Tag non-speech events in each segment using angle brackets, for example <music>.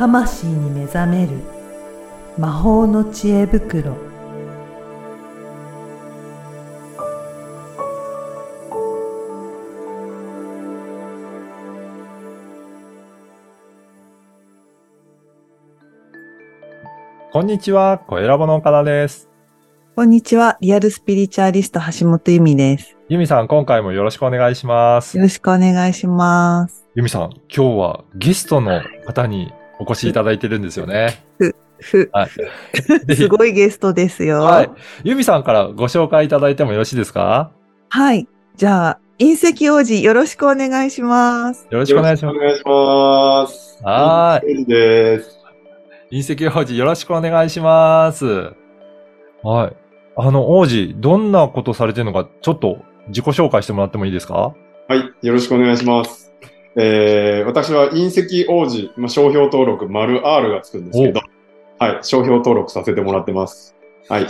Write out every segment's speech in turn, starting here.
魂に目覚める魔法の知恵袋こんにちは、声ラボの岡田です。こんにちは。リアルスピリチュアリスト橋本由美です。ゆみさん、今回もよろしくお願いしますよ。ろしくお願いします。ゆみさん、今日はゲストの方にお越しいただいてるんですよね。ふ、はい。<laughs> すごいゲストですよ。ははいい。。ゆみさんからご紹介いただいてもよろしいですか？じゃあ、隕石王子よろしくお願いします。よろしくお願いします。よろしくお願いします。はーい。い。です。隕石王子よろしくお願いします。はい。あの、王子、どんなことされてるのか、ちょっと自己紹介してもらってもいいですか？はい。よろしくお願いします。えー、私は隕石王子、まあ、商標登録、丸 R がつくんですけど、はい。商標登録させてもらってます。はい。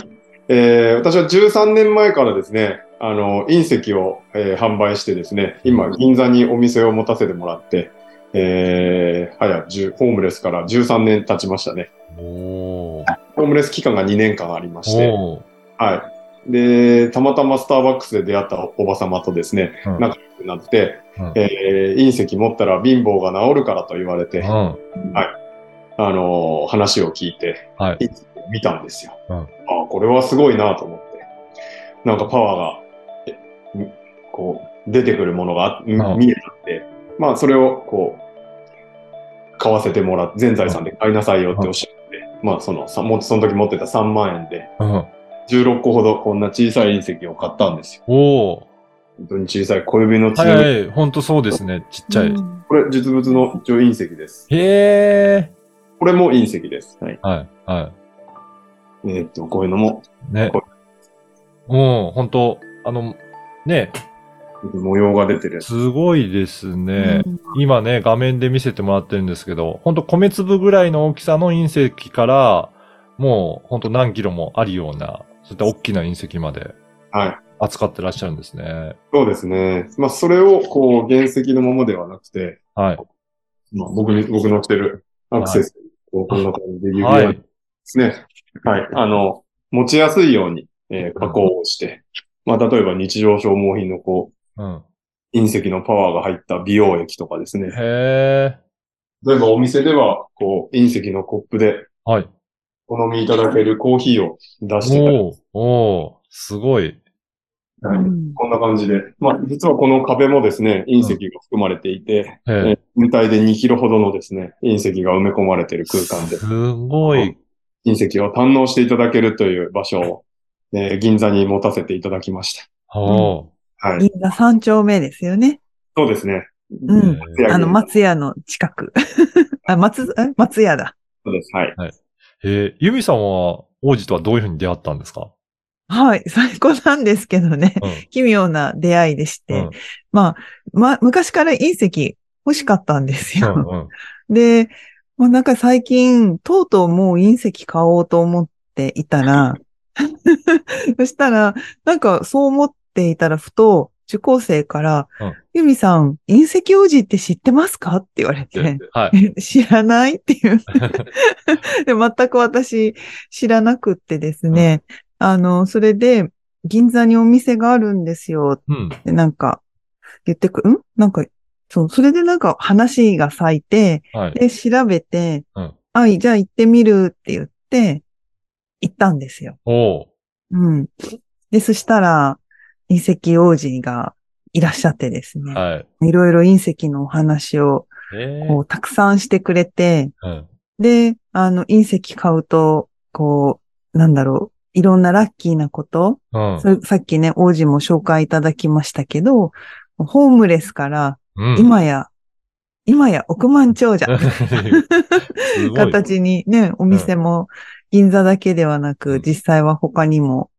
えー、私は13年前からですね、あの、隕石を、えー販売してですね、今、銀座にお店を持たせてもらって、えー、はや、10ホームレスから13年経ちましたね。おー。ホームレス期間が2年間ありまして。はい。で、たまたまスターバックスで出会ったおば様とですね、うん仲良くなって、うんえー隕石持ったら貧乏が治るからと言われて、うん。あのー話を聞いて、はい。見たんですよ。うんああ、これはすごいなと思って。なんかパワーが、こう、出てくるものがあうん見えたんで、まあ、それを、こう、買わせてもらって、全財産で買いなさいよっておっしゃって、まあ、その、その時持ってた3万円で、うん。16個ほどこんな小さい隕石を買ったんですよ。おー。本当に小さい小指の強い、はいはい。ほんとそうですね。ちっちゃい。うんこれ実物の一応隕石です。へえ。これも隕石です。はい。はい。はえーっと、こういうのもい。ねこ。うん、ほんと、あの、ね、模様が出てる。すごいですね。うん今ね、画面で見せてもらってるんですけど、ほんと米粒ぐらいの大きさの隕石から、もうほんと何キロもあるような、そういった大きな隕石まではい。扱ってらっしゃるんですね。そうですね。まあ、それをこう原石のままではなくて、はい。まあ、僕に、僕の着てるアクセス、こうこんな感じで指輪はい。ですね。はい。あの、持ちやすいように、えー加工をして、まあ、例えば日常消耗品のこうん。う、隕石のパワーが入った美容液とかですね。へえ。例えばお店では、こう、隕石のコップではい。お飲みいただけるコーヒーを出してたり、おー、おー、すごい。はいうんこんな感じで。まあ、実はこの壁もですね、隕石が含まれていて、へえー全体で2キロほどのですね、隕石が埋め込まれている空間で、すごい。隕石を堪能していただけるという場所を、えー銀座に持たせていただきました。おー。はい。銀座三丁目ですよね。そうですね。うんあの、松屋の近く。<laughs> あ、松、え松屋だ。そうです。はい。えー、ユミさんは王子とはどういうふうに出会ったんですか？はい。最高なんですけどね。うん。奇妙な出会いでして。うんまあ、ま、昔から隕石欲しかったんですうよ。んうん。<laughs> で、もうなんか最近、とうとうもう隕石買おうと思っていたら、<laughs> そしたら、なんかそう思っていたら、ふと、受講生から、うんユミさん、隕石王子って知ってますか？って言われて、はい。え <laughs> 知らないっていう。<laughs> で全く私知らなくってですね、あの、それで、銀座にお店があるんですようん。ってなんか言ってく、ん？なんか、そう、それでなんか話が咲いて、はい。で、調べて、うんあ、じゃあ行ってみるって言って、行ったんですよ。おー。うん。で、そしたら、隕石王子がいらっしゃってですね、はい。いろいろ隕石のお話を、えこう、たくさんしてくれて、ー。うん。で、あの、隕石買うと、こう、なんだろう、いろんなラッキーなこと、うんそれさっきね、王子も紹介いただきましたけど、ホームレスから、うん。今や、今や億万長者。<laughs> 形にね、お店も銀座だけではなうんく、実際は他にも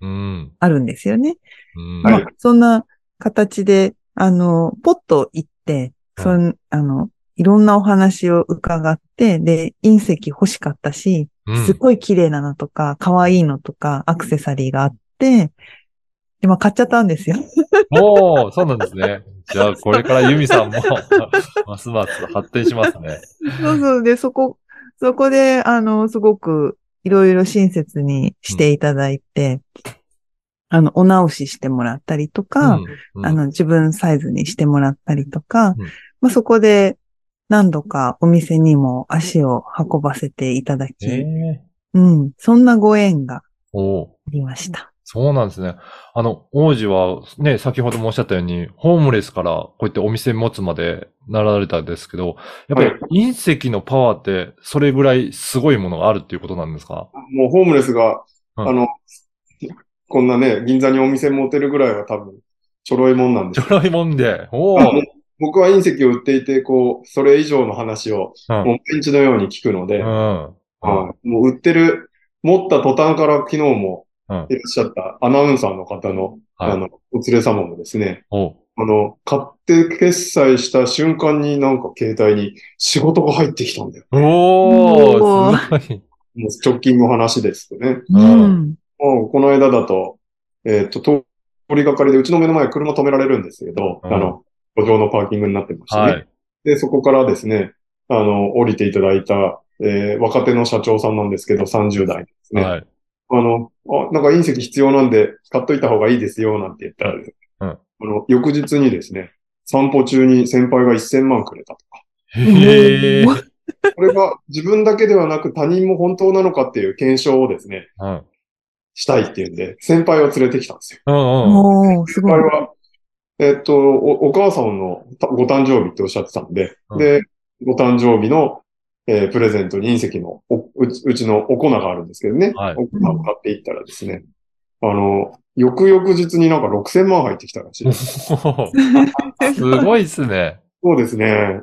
うん。あるんですよね。まあ、そんな形で、あの、ポッと行って、そん、あの、いろんなお話を伺って、で、隕石欲しかったし、うんすごい綺麗なのとか、可愛いのとか、アクセサリーがあって、で、まあ買っちゃったんですよ。おー、そうなんですね。じゃあ、これからユミさんも、<laughs> ますます発展しますね。そうそう。で、そこ、そこで、あの、すごくいろいろ親切にしていただいて、あの、お直ししてもらったりとか、うんあ、の、自分サイズにしてもらったりとか、うん。まあ、そこで何度かお店にも足を運ばせていただき、ええうん、そんなご縁がありました。そうなんですね。あの、王子はね、先ほどもおっしゃったように、ホームレスからこうやってお店持つまでなられたんですけど、やっぱり隕石のパワーってそれぐらいすごいものがあるっていうことなんですか？もうホームレスが、うん。あの、こんなね、銀座にお店持てるぐらいは多分、ちょろいもんなんですちょろいもんで。お僕は隕石を売っていて、こう、それ以上の話を、うん。もう毎日のように聞くので、うん。はい。もう売ってる、持った途端から昨日もうん。いらっしゃったアナウンサーの方の、はい。あの、お連れ様もですね、あの、買って決済した瞬間になんか携帯に仕事が入ってきたんだよ。おおー。すごい。もう直近の話ですよね。うんもうこの間だと、えっ、と、通りがかりでうちの目の前車止められるんですけど、うんあの、路上のパーキングになってましてね。はい。で、そこからですね、あの、降りていただいた、えー若手の社長さんなんですけど、30代ですね。はい。あの、あ、なんか隕石必要なんで、買っといた方がいいですよ、なんて言ったら、うんあの、翌日にですね、散歩中に先輩が1000万くれたとか。へえ。おこれが自分だけではなく他人も本当なのかっていう検証をですね、うん。したいっていうんで、先輩を連れてきたんですよ。うんうん。おーすごい。先輩は、えっと、お、お母さんのたご誕生日っておっしゃってたんで、うんで、ご誕生日の、えープレゼントに隕石のおうち、うちのお粉があるんですけどね。はいお粉を買っていったらですね、あの、翌々日になんか6000万入ってきたらしいです。<laughs> すごいっすね。そうですね。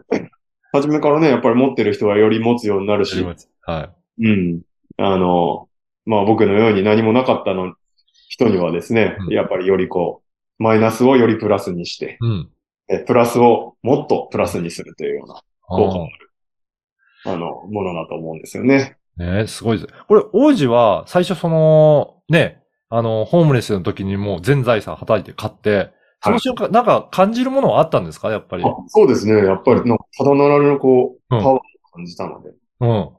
初めからね、やっぱり持ってる人はより持つようになるし、はうん。あの、まあ僕のように何もなかったの人にはですね、うんやっぱりよりこう、マイナスをよりプラスにして、い。うん。えプラスをもっとプラスにするというような効果あもある、あの、ものだと思うんですよね。ーねすごいです。これ、王子は最初その、ね、あの、ホームレスの時にもう全財産叩いて買って、その瞬間、なんか感じるものはあったんですか？やっぱり。あそうですね。やっぱり、ただならぬこう、うんパワーを感じたので、うん。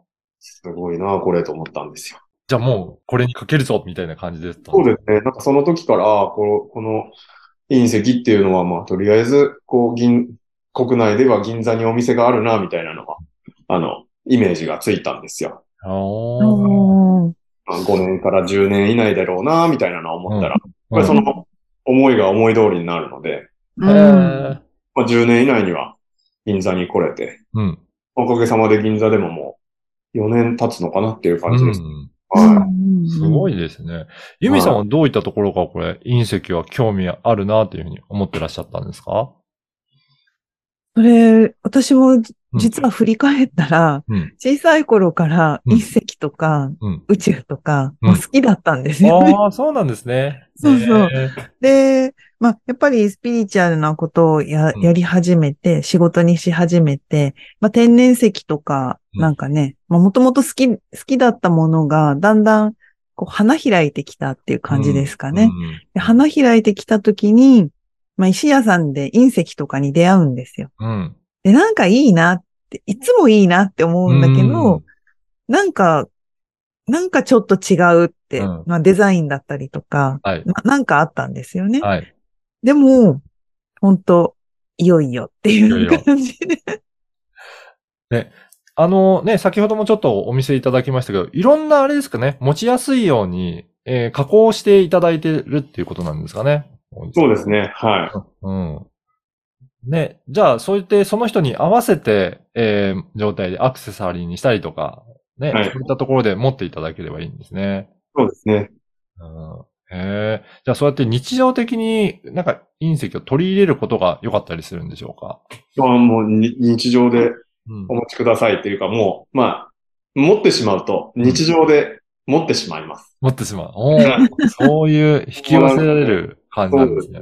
すごいな、これと思ったんですよ。じゃあもう、これにかけるぞ、みたいな感じです。そうですね。なんかその時から、あこの、この隕石っていうのは、まあ、とりあえず、こう、銀、国内では銀座にお店があるな、みたいなのが、あの、イメージがついたんですよ。あ5年から10年以内だろうな、みたいなのを思ったら、やっぱりそうんの思いが思い通りになるので、へうんーまあ、10年以内には銀座に来れて、うん。おかげさまで銀座でももう4年経つのかなっていう感じです。うんはい。すごいですね。ユミさんはどういったところがこれ、隕石は興味あるなというふうに思ってらっしゃったんですか？それ、私も実は振り返ったら、うん。小さい頃からうん隕石とかうん。宇宙とかうんも好きだったんですよね。ああ、そうなんですね。そうそうで、まあ、やっぱりスピリチュアルなことをやうんやり始めて、仕事にし始めて、まあ、天然石とか、うんなんかね、まあ、もともと好き、好きだったものが、だんだん、こう、花開いてきたっていう感じですかね。うんで花開いてきたときに、まあ、石屋さんで隕石とかに出会うんですよ。うん。で、なんかいいなって、いつもいいなって思うんだけど、なんか、なんかちょっと違うって、うんまあデザインだったりとか、はい。ななんかあったんですよね。はい。でも、本当いよいよっていいよいうよ感じで。<laughs> あのね、先ほどもちょっとお見せいただきましたけど、いろんなあれですかね、持ちやすいように、えー加工していただいてるっていうことなんですかね。そうですね。はうん。ね、じゃあ、そう言ってその人に合わせて、えー状態でアクセサリーにしたりとか、ね、はいそういったところで持っていただければいいんですね。い。そうですね。うん、へえ。じゃあ、そうやって日常的になんか隕石を取り入れることが良かったりするんでしょうか？まあ、もうに日常でうんお。持ちくださいっていうか、もう、まあ、持ってしまうと日常で持ってしまいます。持ってしまう。おー <laughs> そういう引き寄せられる感じそなんでね。うですすね。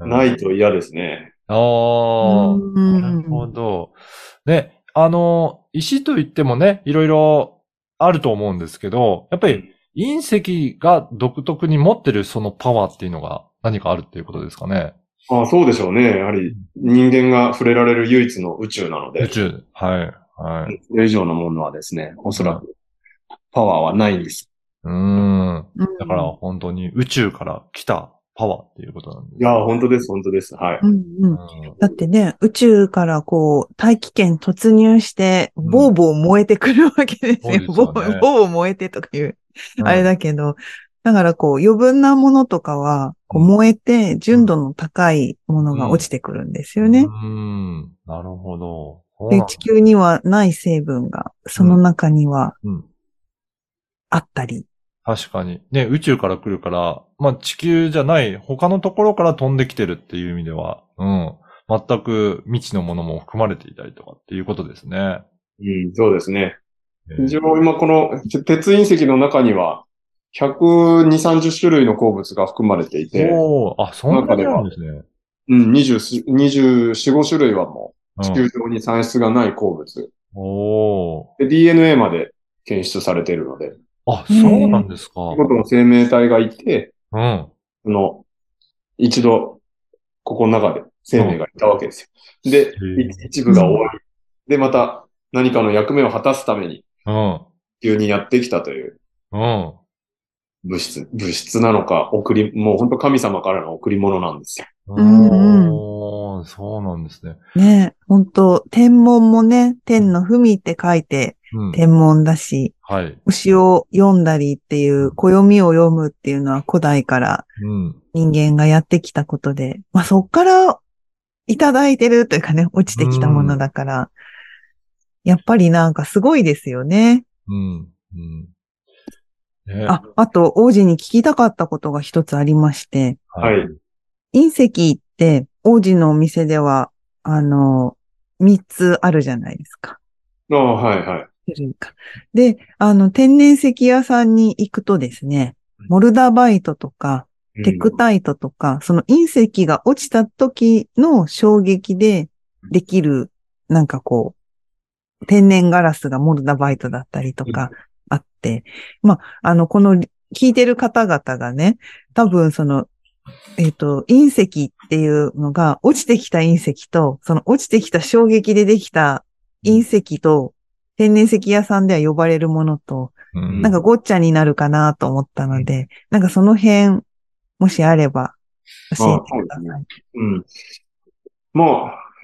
うんないと嫌ですね。ああ、うんなるほど。ね、あの、石といってもね、いろいろあると思うんですけど、やっぱり隕石が独特に持ってるそのパワーっていうのが何かあるっていうことですかね？ああそうでしょうね。やはり人間が触れられる唯一の宇宙なので。宇宙。はい。はい。それ以上のものはですね、おそらくパワーはないんです。うーん。うんだから本当に宇宙から来たパワーっていうことなんですいや、本当です、本当です。はい。うんうん。うだってね、宇宙からこう、大気圏突入して、うんボーボー燃えてくるわけですよ。そうですボーねーボーボー燃えてとかいう、んあれだけど、だからこう、余分なものとかは、こううん燃えて、純度の高いものが落ちてくるんですよね。うーん。なるほど。で地球にはない成分が、その中にはうん。あったり。確かに。ね、宇宙から来るから、まあ地球じゃない他のところから飛んできてるっていう意味では、うん。全く未知のものも含まれていたりとかっていうことですね。うん、そうですね。えー一応今この鉄隕石の中には、120、30種類の鉱物が含まれていて、おーあ、そんなにあるんですね。うん、20、24、5種類はもう地うん球上に産出がない鉱物。おーで、DNA まで検出されているので、あ、そうなんですか。ということの生命体がいて、うん。その、一度、ここの中で生命がいたわけですよ。で、一部が終わり。で、また何かの役目を果たすために、うん。急にやってきたといううん。物質、物質なのか、送り、もう本当神様からの贈り物なんですよ。うんうんそうなんですね。ね、本当天文もね、天の文って書いてうん。天文だし、はい。星を読んだりっていう、暦を読むっていうのは古代からうん。人間がやってきたことで、まあそっからいただいてるというかね、落ちてきたものだから、やっぱりなんかすごいですよね。うん。うん。ねあ、あと王子に聞きたかったことが一つありまして、はい。隕石って王子のお店では、あの、三つあるじゃないですか。ああ、はい、はい。種類か。で、あの、天然石屋さんに行くとですね、モルダバイトとか、テクタイトとか、その隕石が落ちた時の衝撃でできる、なんかこう、天然ガラスがモルダバイトだったりとかあって、まあ、あの、この聞いてる方々がね、多分その、えっ、と、隕石っていうのが落ちてきた隕石と、その落ちてきた衝撃でできた隕石と、天然石屋さんでは呼ばれるものと、うんなんかごっちゃになるかなと思ったので、なんかその辺、もしあれば、教えてください。うん。ま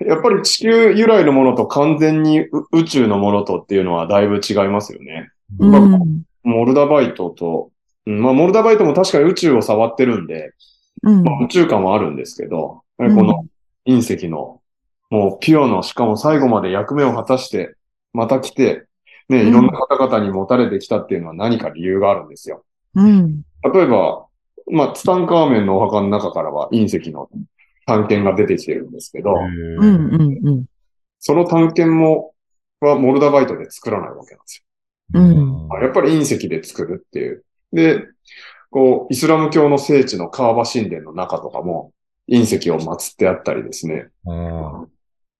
あ、やっぱり地球由来のものと完全にう宇宙のものとっていうのはだいぶ違いますよね。うまあん。モルダバイトと、うん、まあ、モルダバイトも確かに宇宙を触ってるんで、うん。まあ、宇宙感はあるんですけど、この隕石の、もうピュアの、しかも最後まで役目を果たして、また来て、ね、うんいろんな方々に持たれてきたっていうのは何か理由があるんですよ。うん。例えば、まあ、ツタンカーメンのお墓の中からは隕石の探検が出てきてるんですけど、うん。うん。うん。その探検も、はモルダバイトで作らないわけなんですうんよ。やっぱり隕石で作るっていう。で、こう、イスラム教の聖地のカーバ神殿の中とかも隕石を祀ってあったりですね。うん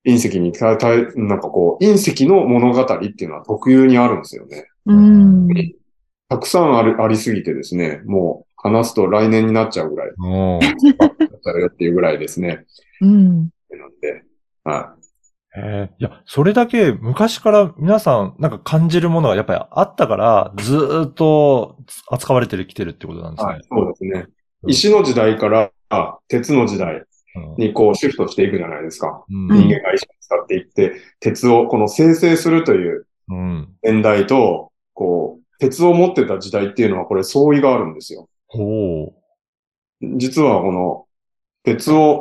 隕石にたたなんかこう、隕石の物語っていうのは特有にあるんですよね。うん。たくさんあるありすぎてですね、もう話すと来年になっちゃうぐらいうんだったよっていうぐらいですね。うん。なんで、はへえいや、それだけ昔から皆さんなんか感じるものがやっぱりあったから、ずーっと扱われてきてるってことなんい。ですねはい。。そうですね。うん石の時代からあ鉄の時代うんにこうシフトしていくじゃないですか。うんうん人間が石を使っていって、鉄をこの生成するといううん。年代と、こう、鉄を持ってた時代っていうのはこれ相違があるんですよ。ほ実はこの鉄を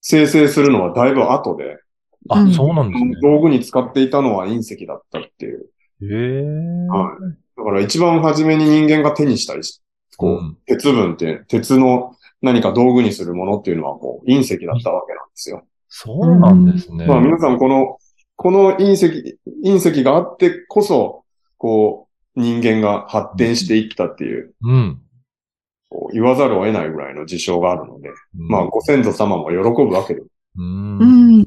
生成するのはだいぶ後で、う。あ、うんそうなんですね。道具に使っていたのは隕石だったっていう。へえ。はい。だから一番初めに人間が手にしたりし、こう、うん鉄分って、鉄の何か道具にするものっていうのはこう、隕石だったわけなんですよ。そうなんですね。まあ皆さんこの、この隕石、隕石があってこそ、こう、人間が発展していったっていう、うん。こう言わざるを得ないぐらいの事象があるので、うんまあご先祖様も喜ぶわけです。うん。うん。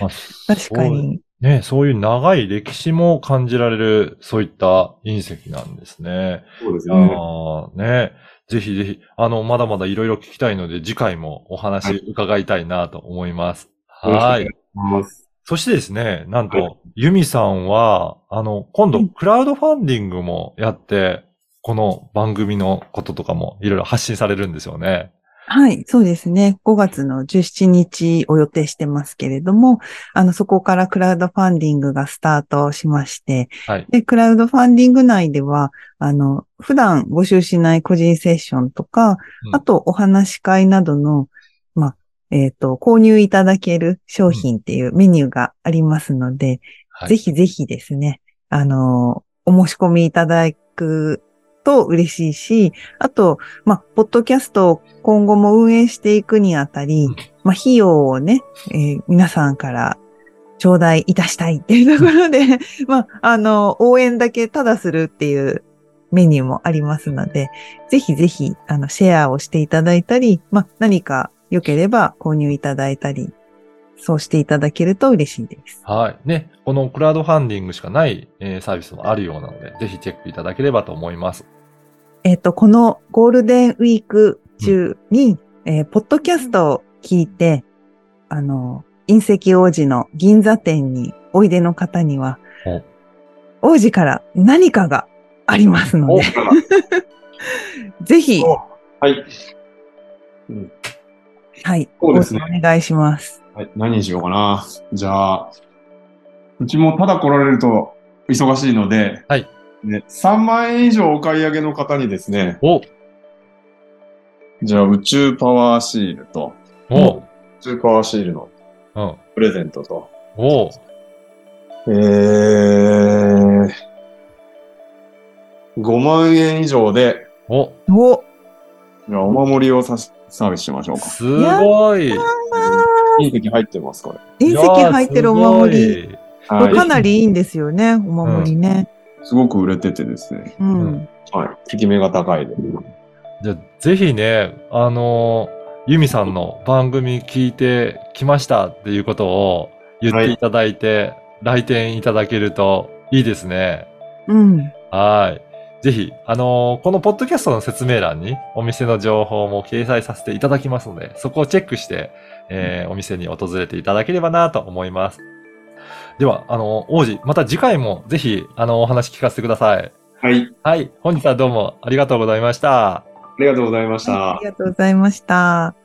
まあ <laughs> 確か。に。そうね、そういう長い歴史も感じられる、そういった隕石なんですね。そうですね。ああ、ね。ぜひぜひ、あの、まだまだいろいろ聞きたいので、次回もお話伺いたいなと思います。はい。よろしくお願いそしてですね、なんと、ユミさんは、あの、今度、クラウドファンディングもやって、この番組のこととかもいろいろ発信されるんですよね。はい、そうですね。5月の17日を予定してますけれども、あの、そこからクラウドファンディングがスタートしまして、はい。で、クラウドファンディング内では、あの、普段募集しない個人セッションとか、うんあとお話し会などの、まあ、えっ、と、購入いただける商品っていうメニューがありますので、はいぜひぜひですね、あの、お申し込みいただくと嬉しいし、あと、まあ、ポッドキャストを今後も運営していくにあたり、うん。まあ、費用をね、えー皆さんから頂戴いたしたいっていうところで、<laughs> まあ、あの、応援だけただするっていうメニューもありますので、ぜひぜひ、あの、シェアをしていただいたり、まあ、何か良ければ購入いただいたり、そうしていただけると嬉しいです。はい。ね、このクラウドファンディングしかない、えーサービスもあるようなので、ぜひチェックいただければと思います。えっ、と、このゴールデンウィーク中に、えーポッドキャストを聞いて、あの、隕石王子の銀座店においでの方には、王子から何かがありますので、<laughs> ぜひ、はい。はい、そうですねお願いします。はい。何にしようかな。じゃあ、うちもただ来られると忙しいので、はい。ね、3万円以上お買い上げの方にですね、おじゃあ宇宙パワーシールと、お宇宙パワーシールのうん。プレゼントと、おえー、5万円以上で、おお、じゃあお守りをさしサービスしましょうか。すごい。隕石入ってます、これ。隕石入ってるお守り。り。こはい。れかなりいいんですよね、お守りね。すごく売れててですね。うん。うんはい。効き目が高いで。じゃあ、ぜひね、あのーユミさんの番組聞いてきましたっていうことを言っていただいて、来店いただけるといいですね。うん。はい。ぜひ、あのーこのポッドキャストの説明欄にお店の情報も掲載させていただきますので、そこをチェックして、えーお店に訪れていただければなと思います。では、あのー王子、また次回もぜひ、あのーお話聞かせてください。はい。はい。本日はどうもありがとうございました。ありがとうございました。ありがとうございました。